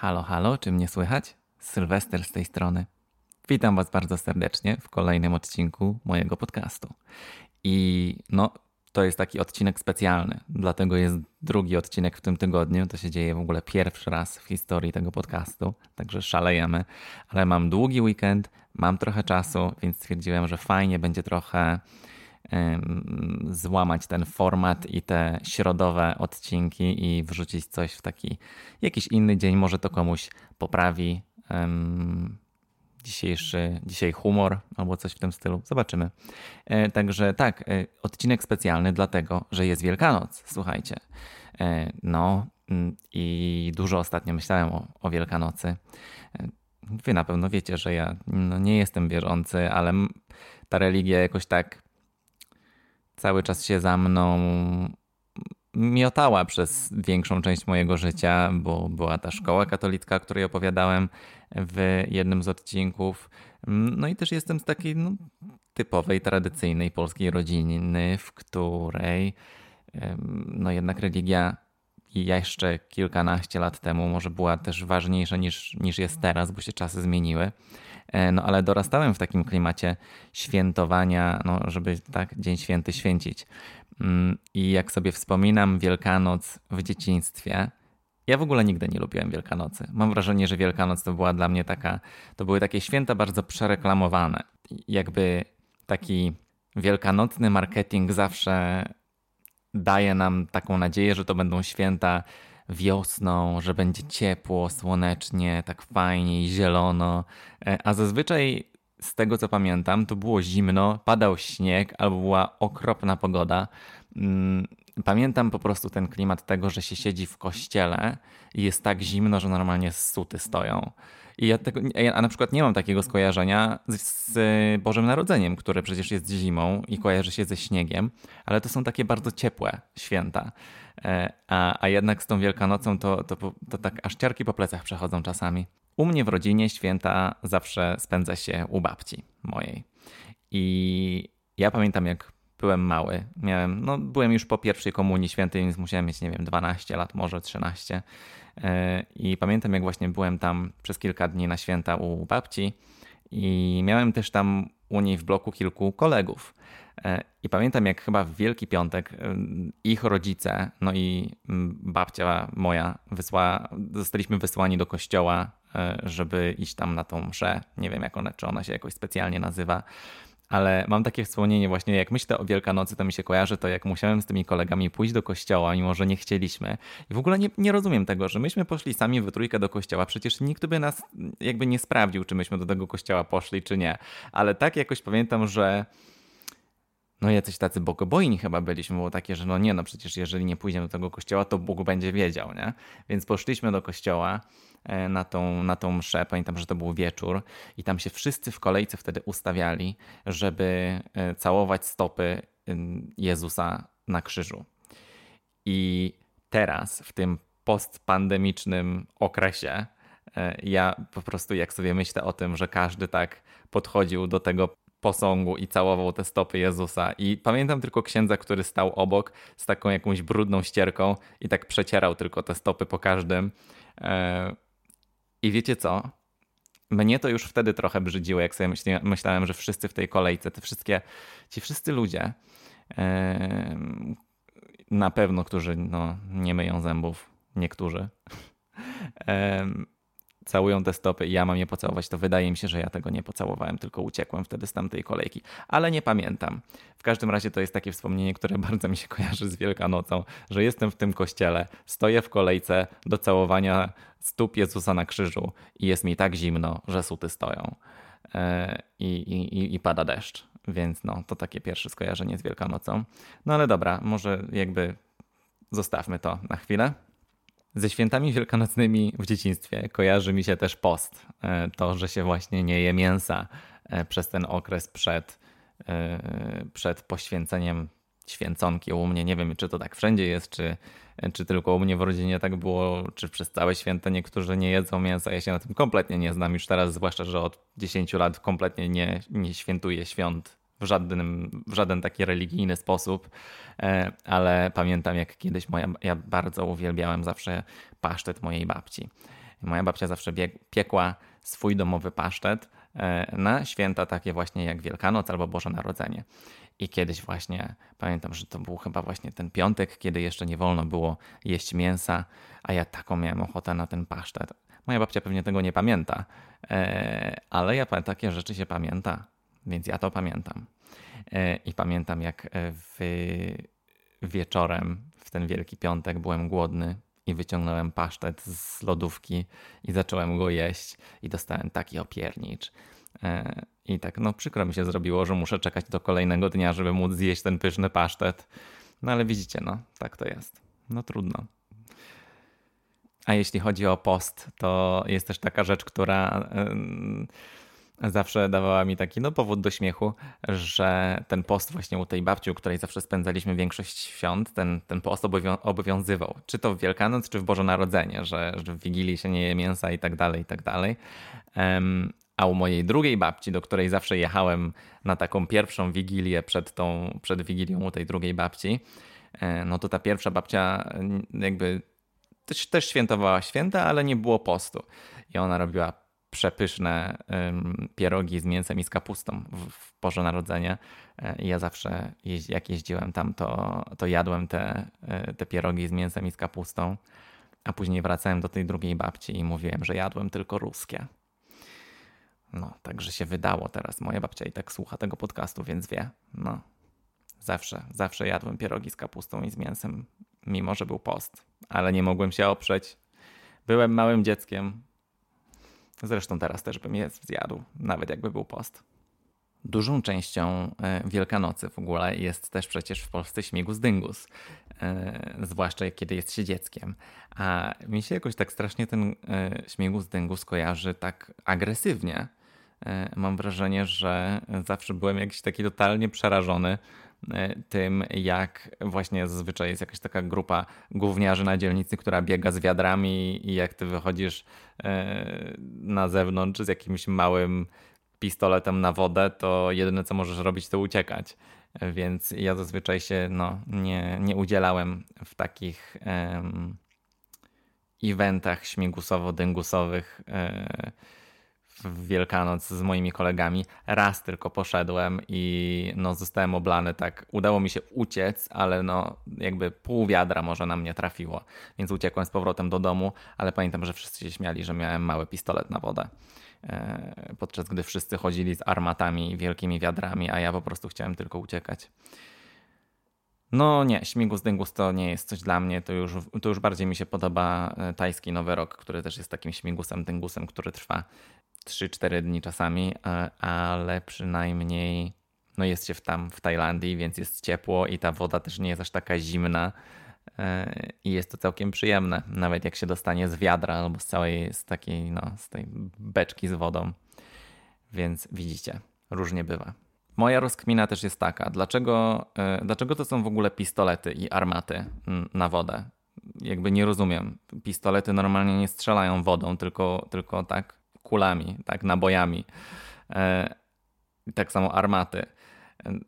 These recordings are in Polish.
Halo, halo, czy mnie słychać? Sylwester z tej strony. Witam Was bardzo serdecznie w kolejnym odcinku mojego podcastu. I no, to jest taki odcinek specjalny, dlatego jest drugi odcinek w tym tygodniu. To się dzieje w ogóle pierwszy raz w historii tego podcastu, także szalejemy. Ale mam długi weekend, mam trochę czasu, więc stwierdziłem, że fajnie będzie trochę złamać ten format i te środowe odcinki i wrzucić coś w taki jakiś inny dzień. Może to komuś poprawi dzisiejszy, dzisiaj humor albo coś w tym stylu. Zobaczymy. E, także tak, e, odcinek specjalny dlatego, że jest Wielkanoc. Słuchajcie. E, no mm, i dużo ostatnio myślałem o, o Wielkanocy. Wy na pewno wiecie, że ja no, nie jestem wierzący, ale ta religia jakoś tak cały czas się za mną miotała przez większą część mojego życia, bo była ta szkoła katolicka, o której opowiadałem w jednym z odcinków. No i też jestem z takiej no, typowej, tradycyjnej polskiej rodziny, w której no jednak religia jeszcze kilkanaście lat temu może była też ważniejsza niż, niż jest teraz, bo się czasy zmieniły. E, no ale dorastałem w takim klimacie świętowania, no, żeby tak Dzień Święty święcić. Mm, I jak sobie wspominam Wielkanoc w dzieciństwie, ja w ogóle nigdy nie lubiłem Wielkanocy. Mam wrażenie, że Wielkanoc to była dla mnie taka, to były takie święta bardzo przereklamowane. Jakby taki wielkanocny marketing zawsze daje nam taką nadzieję, że to będą święta wiosną, że będzie ciepło, słonecznie, tak fajnie i zielono. E, a zazwyczaj z tego co pamiętam, to było zimno, padał śnieg albo była okropna pogoda. Mm, pamiętam po prostu ten klimat tego, że się siedzi w kościele i jest tak zimno, że normalnie suty stoją. I ja, tego, ja na przykład nie mam takiego skojarzenia z, z Bożym Narodzeniem, które przecież jest zimą i kojarzy się ze śniegiem, ale to są takie bardzo ciepłe święta. E, a, a jednak z tą Wielkanocą to, to, to tak aż ciarki po plecach przechodzą czasami. U mnie w rodzinie święta zawsze spędza się u babci mojej. I ja pamiętam, jak byłem mały. Miałem, no, byłem już po pierwszej komunii świętej, więc musiałem mieć, nie wiem, 12 lat, może 13. E, I pamiętam, jak właśnie byłem tam przez kilka dni na święta u babci i miałem też tam u niej w bloku kilku kolegów. E, I pamiętam, jak chyba w Wielki Piątek e, ich rodzice, no i babcia moja, wysła, zostaliśmy wysłani do kościoła, żeby iść tam na tą mszę. Nie wiem, jak ona, czy ona się jakoś specjalnie nazywa ale mam takie wspomnienie właśnie, jak myślę o Wielkanocy, to mi się kojarzy to, jak musiałem z tymi kolegami pójść do kościoła, mimo że nie chcieliśmy. I w ogóle nie, nie rozumiem tego, że myśmy poszli sami w trójkę do kościoła, przecież nikt by nas jakby nie sprawdził, czy myśmy do tego kościoła poszli, czy nie. Ale tak jakoś pamiętam, że no jacyś tacy bogobojni chyba byliśmy, było takie, że no nie, no przecież jeżeli nie pójdziemy do tego kościoła, to Bóg będzie wiedział, nie? Więc poszliśmy do kościoła e, na tą, na tą mszę, pamiętam, że to był wieczór i tam się wszyscy w kolejce wtedy ustawiali, żeby e, całować stopy Jezusa na krzyżu. I teraz, w tym postpandemicznym okresie, e, ja po prostu jak sobie myślę o tym, że każdy tak podchodził do tego posągu i całował te stopy Jezusa. I pamiętam tylko księdza, który stał obok z taką jakąś brudną ścierką i tak przecierał tylko te stopy po każdym. E, I wiecie co? Mnie to już wtedy trochę brzydziło, jak sobie myślałem, że wszyscy w tej kolejce, te wszystkie, ci wszyscy ludzie, na pewno, którzy no, nie myją zębów, niektórzy, całują te stopy i ja mam je pocałować, to wydaje mi się, że ja tego nie pocałowałem, tylko uciekłem wtedy z tamtej kolejki. Ale nie pamiętam. W każdym razie to jest takie wspomnienie, które bardzo mi się kojarzy z Wielkanocą, że jestem w tym kościele, stoję w kolejce do całowania stóp Jezusa na krzyżu i jest mi tak zimno, że suty stoją. E, I, i, i pada deszcz. Więc no, to takie pierwsze skojarzenie z Wielkanocą. No ale dobra, może jakby zostawmy to na chwilę. Ze świętami wielkanocnymi w dzieciństwie kojarzy mi się też post. E, to, że się właśnie nie je mięsa e, przez ten okres przed, e, przed poświęceniem święconki u mnie. Nie wiem, czy to tak wszędzie jest, czy, czy tylko u mnie w rodzinie tak było, czy przez całe święta niektórzy nie jedzą mięsa. Ja się na tym kompletnie nie znam już teraz, zwłaszcza, że od 10 lat kompletnie nie, nie świętuję świąt w żaden, w żaden taki religijny sposób, e, ale pamiętam jak kiedyś moja, ja bardzo uwielbiałem zawsze pasztet mojej babci. Moja babcia zawsze piekła swój domowy pasztet e, na święta takie właśnie jak Wielkanoc albo Boże Narodzenie. I kiedyś właśnie, pamiętam, że to był chyba właśnie ten piątek, kiedy jeszcze nie wolno było jeść mięsa, a ja taką miałem ochotę na ten pasztet. Moja babcia pewnie tego nie pamięta, e, ale ja takie rzeczy się pamięta, więc ja to pamiętam. E, I pamiętam, jak w wieczorem w ten Wielki Piątek byłem głodny i wyciągnąłem pasztet z lodówki i zacząłem go jeść i dostałem taki opiernicz. E, I tak, no przykro mi się zrobiło, że muszę czekać do kolejnego dnia, żeby móc zjeść ten pyszny pasztet. No ale widzicie, no tak to jest. No trudno. A jeśli chodzi o post, to jest też taka rzecz, która zawsze dawała mi taki no, powód do śmiechu, że ten post właśnie u tej babci, u której zawsze spędzaliśmy większość świąt, ten, ten post obowiązywał. Czy to w Wielkanoc, czy w Boże Narodzenie, że, że w Wigilii się nie je mięsa i tak dalej, i tak dalej. A u mojej drugiej babci, do której zawsze jechałem na taką pierwszą wigilię przed, tą, przed wigilią u tej drugiej babci, e, no to ta pierwsza babcia jakby też, też świętowała święta, ale nie było postu. I ona robiła przepyszne pierogi z mięsem i z kapustą w Boże Narodzenie. Ja zawsze, jak jeździłem tam, to, to jadłem te, e, te pierogi z mięsem i z kapustą. A później wracałem do tej drugiej babci i mówiłem, że jadłem tylko ruskie. No, także się wydało teraz. Moja babcia i tak słucha tego podcastu, więc wie. No, zawsze, zawsze jadłem pierogi z kapustą i z mięsem, mimo że był post. Ale nie mogłem się oprzeć. Byłem małym dzieckiem, Zresztą teraz też bym je zjadł, nawet jakby był post. Dużą częścią e, Wielkanocy w ogóle jest też przecież w Polsce śmigus dyngus, e, zwłaszcza kiedy jest się dzieckiem. A mi się jakoś tak strasznie ten e, śmigus dyngus kojarzy tak agresywnie. Mam wrażenie, że zawsze byłem jakiś taki totalnie przerażony tym, jak właśnie zazwyczaj jest jakaś taka grupa gówniarzy na dzielnicy, która biega z wiadrami i jak ty wychodzisz e, na zewnątrz z jakimś małym pistoletem na wodę, to jedyne co możesz robić to uciekać. Więc ja zazwyczaj się no, nie, nie udzielałem w takich um, eventach śmigusowo-dyngusowych. Um, w Wielkanoc z moimi kolegami. Raz tylko poszedłem i no, zostałem oblany tak. Udało mi się uciec, ale no, jakby pół wiadra może na mnie trafiło. Więc uciekłem z powrotem do domu, ale pamiętam, że wszyscy się śmiali, że miałem mały pistolet na wodę. E, podczas gdy wszyscy chodzili z armatami i wielkimi wiadrami, a ja po prostu chciałem tylko uciekać. No nie, śmigus dyngus to nie jest coś dla mnie, to już, to już bardziej mi się podoba e, tajski Nowy Rok, który też jest takim śmigusem dyngusem, który trwa 3-4 dni czasami, e, ale przynajmniej no jest się tam w Tajlandii, więc jest ciepło i ta woda też nie jest aż taka zimna e, i jest to całkiem przyjemne, nawet jak się dostanie z wiadra albo z całej, z takiej, no, z tej beczki z wodą. Więc widzicie, różnie bywa. Moja rozkmina też jest taka, dlaczego, e, dlaczego to są w ogóle pistolety i armaty na wodę? Jakby nie rozumiem. Pistolety normalnie nie strzelają wodą, tylko, tylko tak kulami, tak, nabojami. E, tak samo armaty.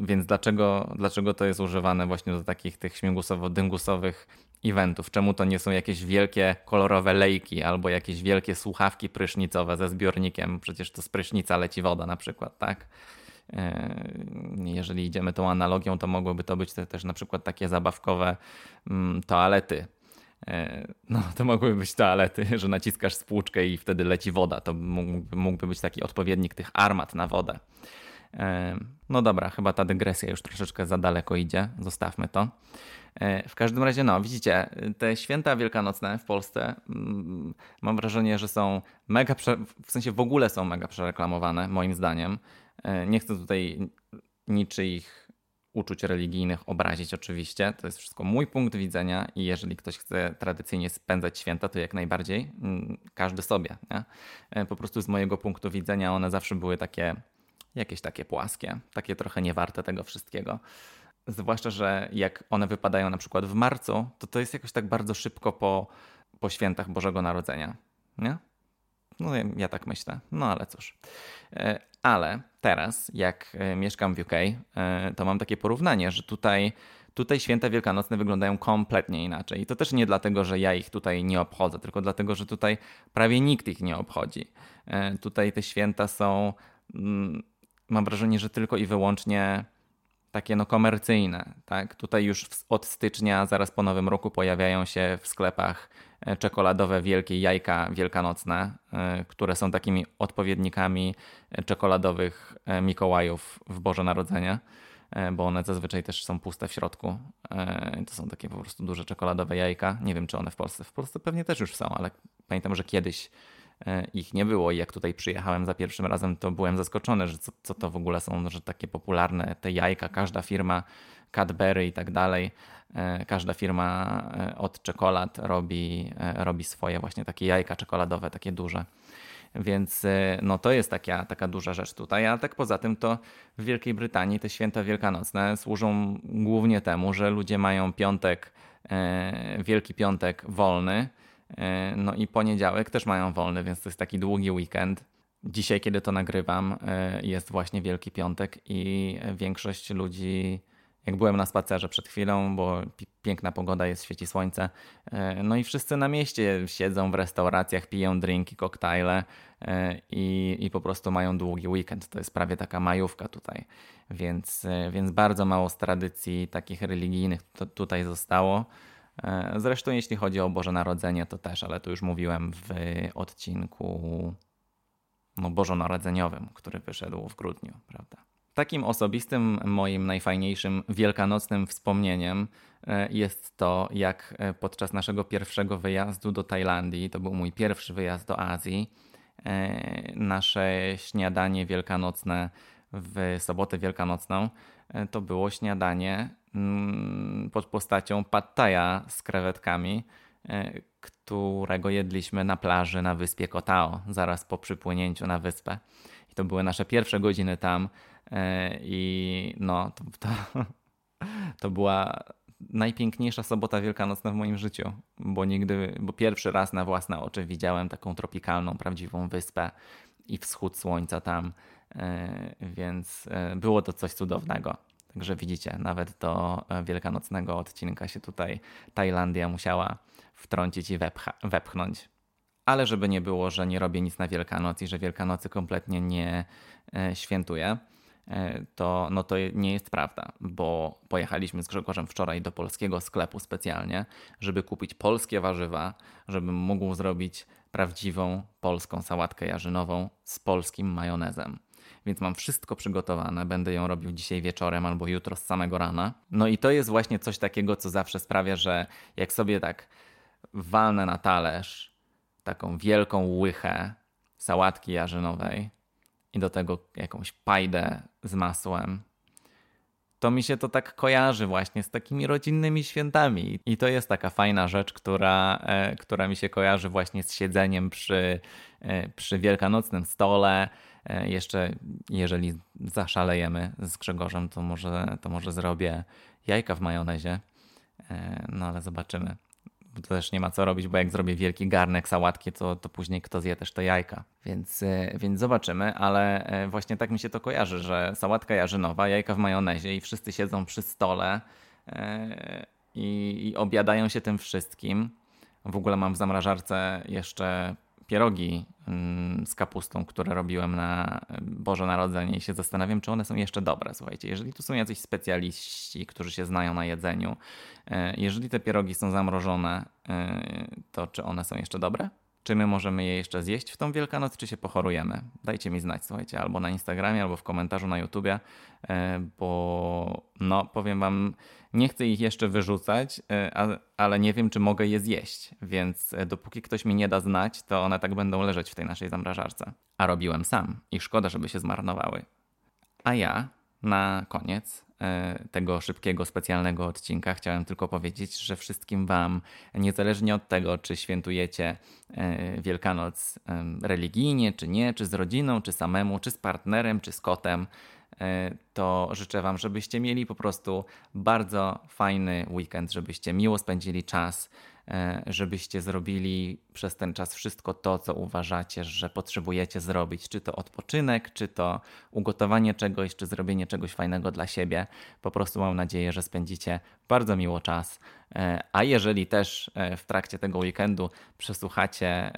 Więc dlaczego, dlaczego to jest używane właśnie do takich tych śmigusowo-dyngusowych eventów? Czemu to nie są jakieś wielkie kolorowe lejki albo jakieś wielkie słuchawki prysznicowe ze zbiornikiem? Przecież to z prysznica leci woda na przykład, tak? E, jeżeli idziemy tą analogią, to mogłyby to być te, też na przykład takie zabawkowe mm, toalety E, no, to mogłyby być toalety, że naciskasz spłuczkę i wtedy leci woda. To mógłby, mógłby być taki odpowiednik tych armat na wodę. E, no dobra, chyba ta dygresja już troszeczkę za daleko idzie. Zostawmy to. W każdym razie, no, widzicie, te święta wielkanocne w Polsce mm, mam wrażenie, że są mega, w sensie w ogóle są mega przereklamowane, moim zdaniem. Nie chcę tutaj niczyich uczuć religijnych obrazić oczywiście. To jest wszystko mój punkt widzenia i jeżeli ktoś chce tradycyjnie spędzać święta, to jak najbardziej każdy sobie. Nie? E, po prostu z mojego punktu widzenia one zawsze były takie jakieś takie płaskie, takie trochę niewarte tego wszystkiego. Zwłaszcza, że jak one wypadają na przykład w marcu, to to jest jakoś tak bardzo szybko po, po świętach Bożego Narodzenia. Nie? No ja, tak myślę. No ale cóż. E, ale teraz, jak e, mieszkam w UK, e, to mam takie porównanie, że tutaj Tutaj święta wielkanocne wyglądają kompletnie inaczej. I to też nie dlatego, że ja ich tutaj nie obchodzę, tylko dlatego, że tutaj prawie nikt ich nie obchodzi. Tutaj te święta są, mm, mam wrażenie, że tylko i wyłącznie takie no komercyjne. Tak? Tutaj już od stycznia, zaraz po nowym roku, pojawiają się w sklepach e, czekoladowe wielkie jajka wielkanocne, e, które są takimi odpowiednikami czekoladowych Mikołajów w Boże Narodzenie. E, bo one zazwyczaj też są puste w środku. E, to są takie po prostu duże czekoladowe jajka. Nie wiem, czy one w Polsce. W Polsce pewnie też już są, ale pamiętam, że kiedyś e, ich nie było i jak tutaj przyjechałem za pierwszym razem, to byłem zaskoczony, że co, co to w ogóle są, że takie popularne te jajka. Każda firma, Cadbury i tak dalej, każda firma od czekolad robi, robi swoje właśnie takie jajka czekoladowe, takie duże. Więc e, no, to jest taka, taka duża rzecz tutaj. A tak poza tym to w Wielkiej Brytanii te święta wielkanocne służą głównie temu, że ludzie mają piątek, e, Wielki Piątek wolny, e, no i poniedziałek też mają wolny, więc to jest taki długi weekend. Dzisiaj, kiedy to nagrywam, jest właśnie Wielki Piątek i większość ludzi jak byłem na spacerze przed chwilą, bo piękna pogoda jest, świeci słońce. E, no i wszyscy na mieście siedzą w restauracjach, piją drinki, koktajle e, i, i po prostu mają długi weekend. To jest prawie taka majówka tutaj. Więc, e, więc bardzo mało z tradycji takich religijnych to tutaj zostało. Zresztą jeśli chodzi o Boże Narodzenie, to też, ale to już mówiłem w odcinku no, bożonarodzeniowym, który wyszedł w grudniu, prawda? Takim osobistym, moim najfajniejszym wielkanocnym wspomnieniem e, jest to, jak e, podczas naszego pierwszego wyjazdu do Tajlandii, to był mój pierwszy wyjazd do Azji, e, nasze śniadanie wielkanocne w sobotę wielkanocną to było śniadanie pod postacią pattaja z krewetkami, którego jedliśmy na plaży na wyspie Kotao, zaraz po przypłynięciu na wyspę. I to były nasze pierwsze godziny tam E, I no, to, to, to była najpiękniejsza sobota wielkanocna w moim życiu, bo nigdy, bo pierwszy raz na własne oczy widziałem taką tropikalną, prawdziwą wyspę i wschód słońca tam, e, więc e, było to coś cudownego. Także widzicie, nawet do wielkanocnego odcinka się tutaj Tajlandia musiała wtrącić i wepcha, wepchnąć. Ale żeby nie było, że nie robię nic na Wielkanoc i że Wielkanocy kompletnie nie świętuję, E, to, no to nie jest prawda, bo pojechaliśmy z Grzegorzem wczoraj do polskiego sklepu specjalnie, żeby kupić polskie warzywa, żebym mógł zrobić prawdziwą polską sałatkę jarzynową z polskim majonezem. Więc mam wszystko przygotowane, będę ją robił dzisiaj wieczorem albo jutro z samego rana. No i to jest właśnie coś takiego, co zawsze sprawia, że jak sobie tak walnę na talerz taką wielką łychę sałatki jarzynowej, i do tego jakąś pajdę z masłem, to mi się to tak kojarzy właśnie z takimi rodzinnymi świętami. I to jest taka fajna rzecz, która, e, która mi się kojarzy właśnie z siedzeniem przy, e, przy wielkanocnym stole. E, jeszcze jeżeli zaszalejemy z Grzegorzem, to może, to może zrobię jajka w majonezie. No ale zobaczymy to też nie ma co robić, bo jak zrobię wielki garnek sałatki, to, to później kto zje też te jajka. Więc, e, więc zobaczymy, ale e, właśnie tak mi się to kojarzy, że sałatka jarzynowa, jajka w majonezie i wszyscy siedzą przy stole e, i, i obiadają się tym wszystkim. W ogóle mam w zamrażarce jeszcze pierogi mm, z kapustą, które robiłem na Boże Narodzenie i się zastanawiam, czy one są jeszcze dobre. Słuchajcie, jeżeli tu są jacyś specjaliści, którzy się znają na jedzeniu, e, jeżeli te pierogi są zamrożone, e, to czy one są jeszcze dobre? Czy my możemy je jeszcze zjeść w tą Wielkanoc, czy się pochorujemy? Dajcie mi znać, słuchajcie, albo na Instagramie, albo w komentarzu na YouTubie, e, bo no, powiem wam, nie chcę ich jeszcze wyrzucać, e, ale nie wiem, czy mogę je zjeść, więc e, dopóki ktoś mi nie da znać, to one tak będą leżeć w tej naszej zamrażarce. A robiłem sam i szkoda, żeby się zmarnowały. A ja na koniec tego szybkiego, specjalnego odcinka. Chciałem tylko powiedzieć, że wszystkim Wam, niezależnie od tego, czy świętujecie Wielkanoc religijnie, czy nie, czy z rodziną, czy samemu, czy z partnerem, czy z kotem, E, to życzę Wam, żebyście mieli po prostu bardzo fajny weekend, żebyście miło spędzili czas e, żebyście zrobili przez ten czas wszystko to, co uważacie, że potrzebujecie zrobić, czy to odpoczynek, czy to ugotowanie czegoś, czy zrobienie czegoś fajnego dla siebie. Po prostu mam nadzieję, że spędzicie bardzo miło czas. E, a jeżeli też w trakcie tego weekendu przesłuchacie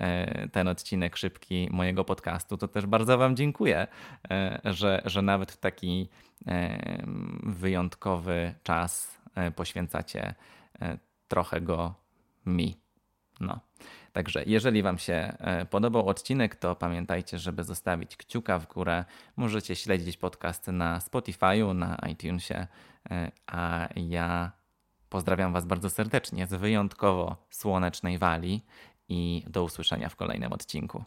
ten odcinek szybki mojego podcastu, to też bardzo Wam dziękuję, że, że nawet w taki wyjątkowy czas e, poświęcacie e, trochę go mi. No. Także jeżeli Wam się e, podobał odcinek, to pamiętajcie, żeby zostawić kciuka w górę. Możecie śledzić podcast na Spotify'u, na iTunesie, a ja pozdrawiam Was bardzo serdecznie z wyjątkowo słonecznej Walii i do usłyszenia w kolejnym odcinku.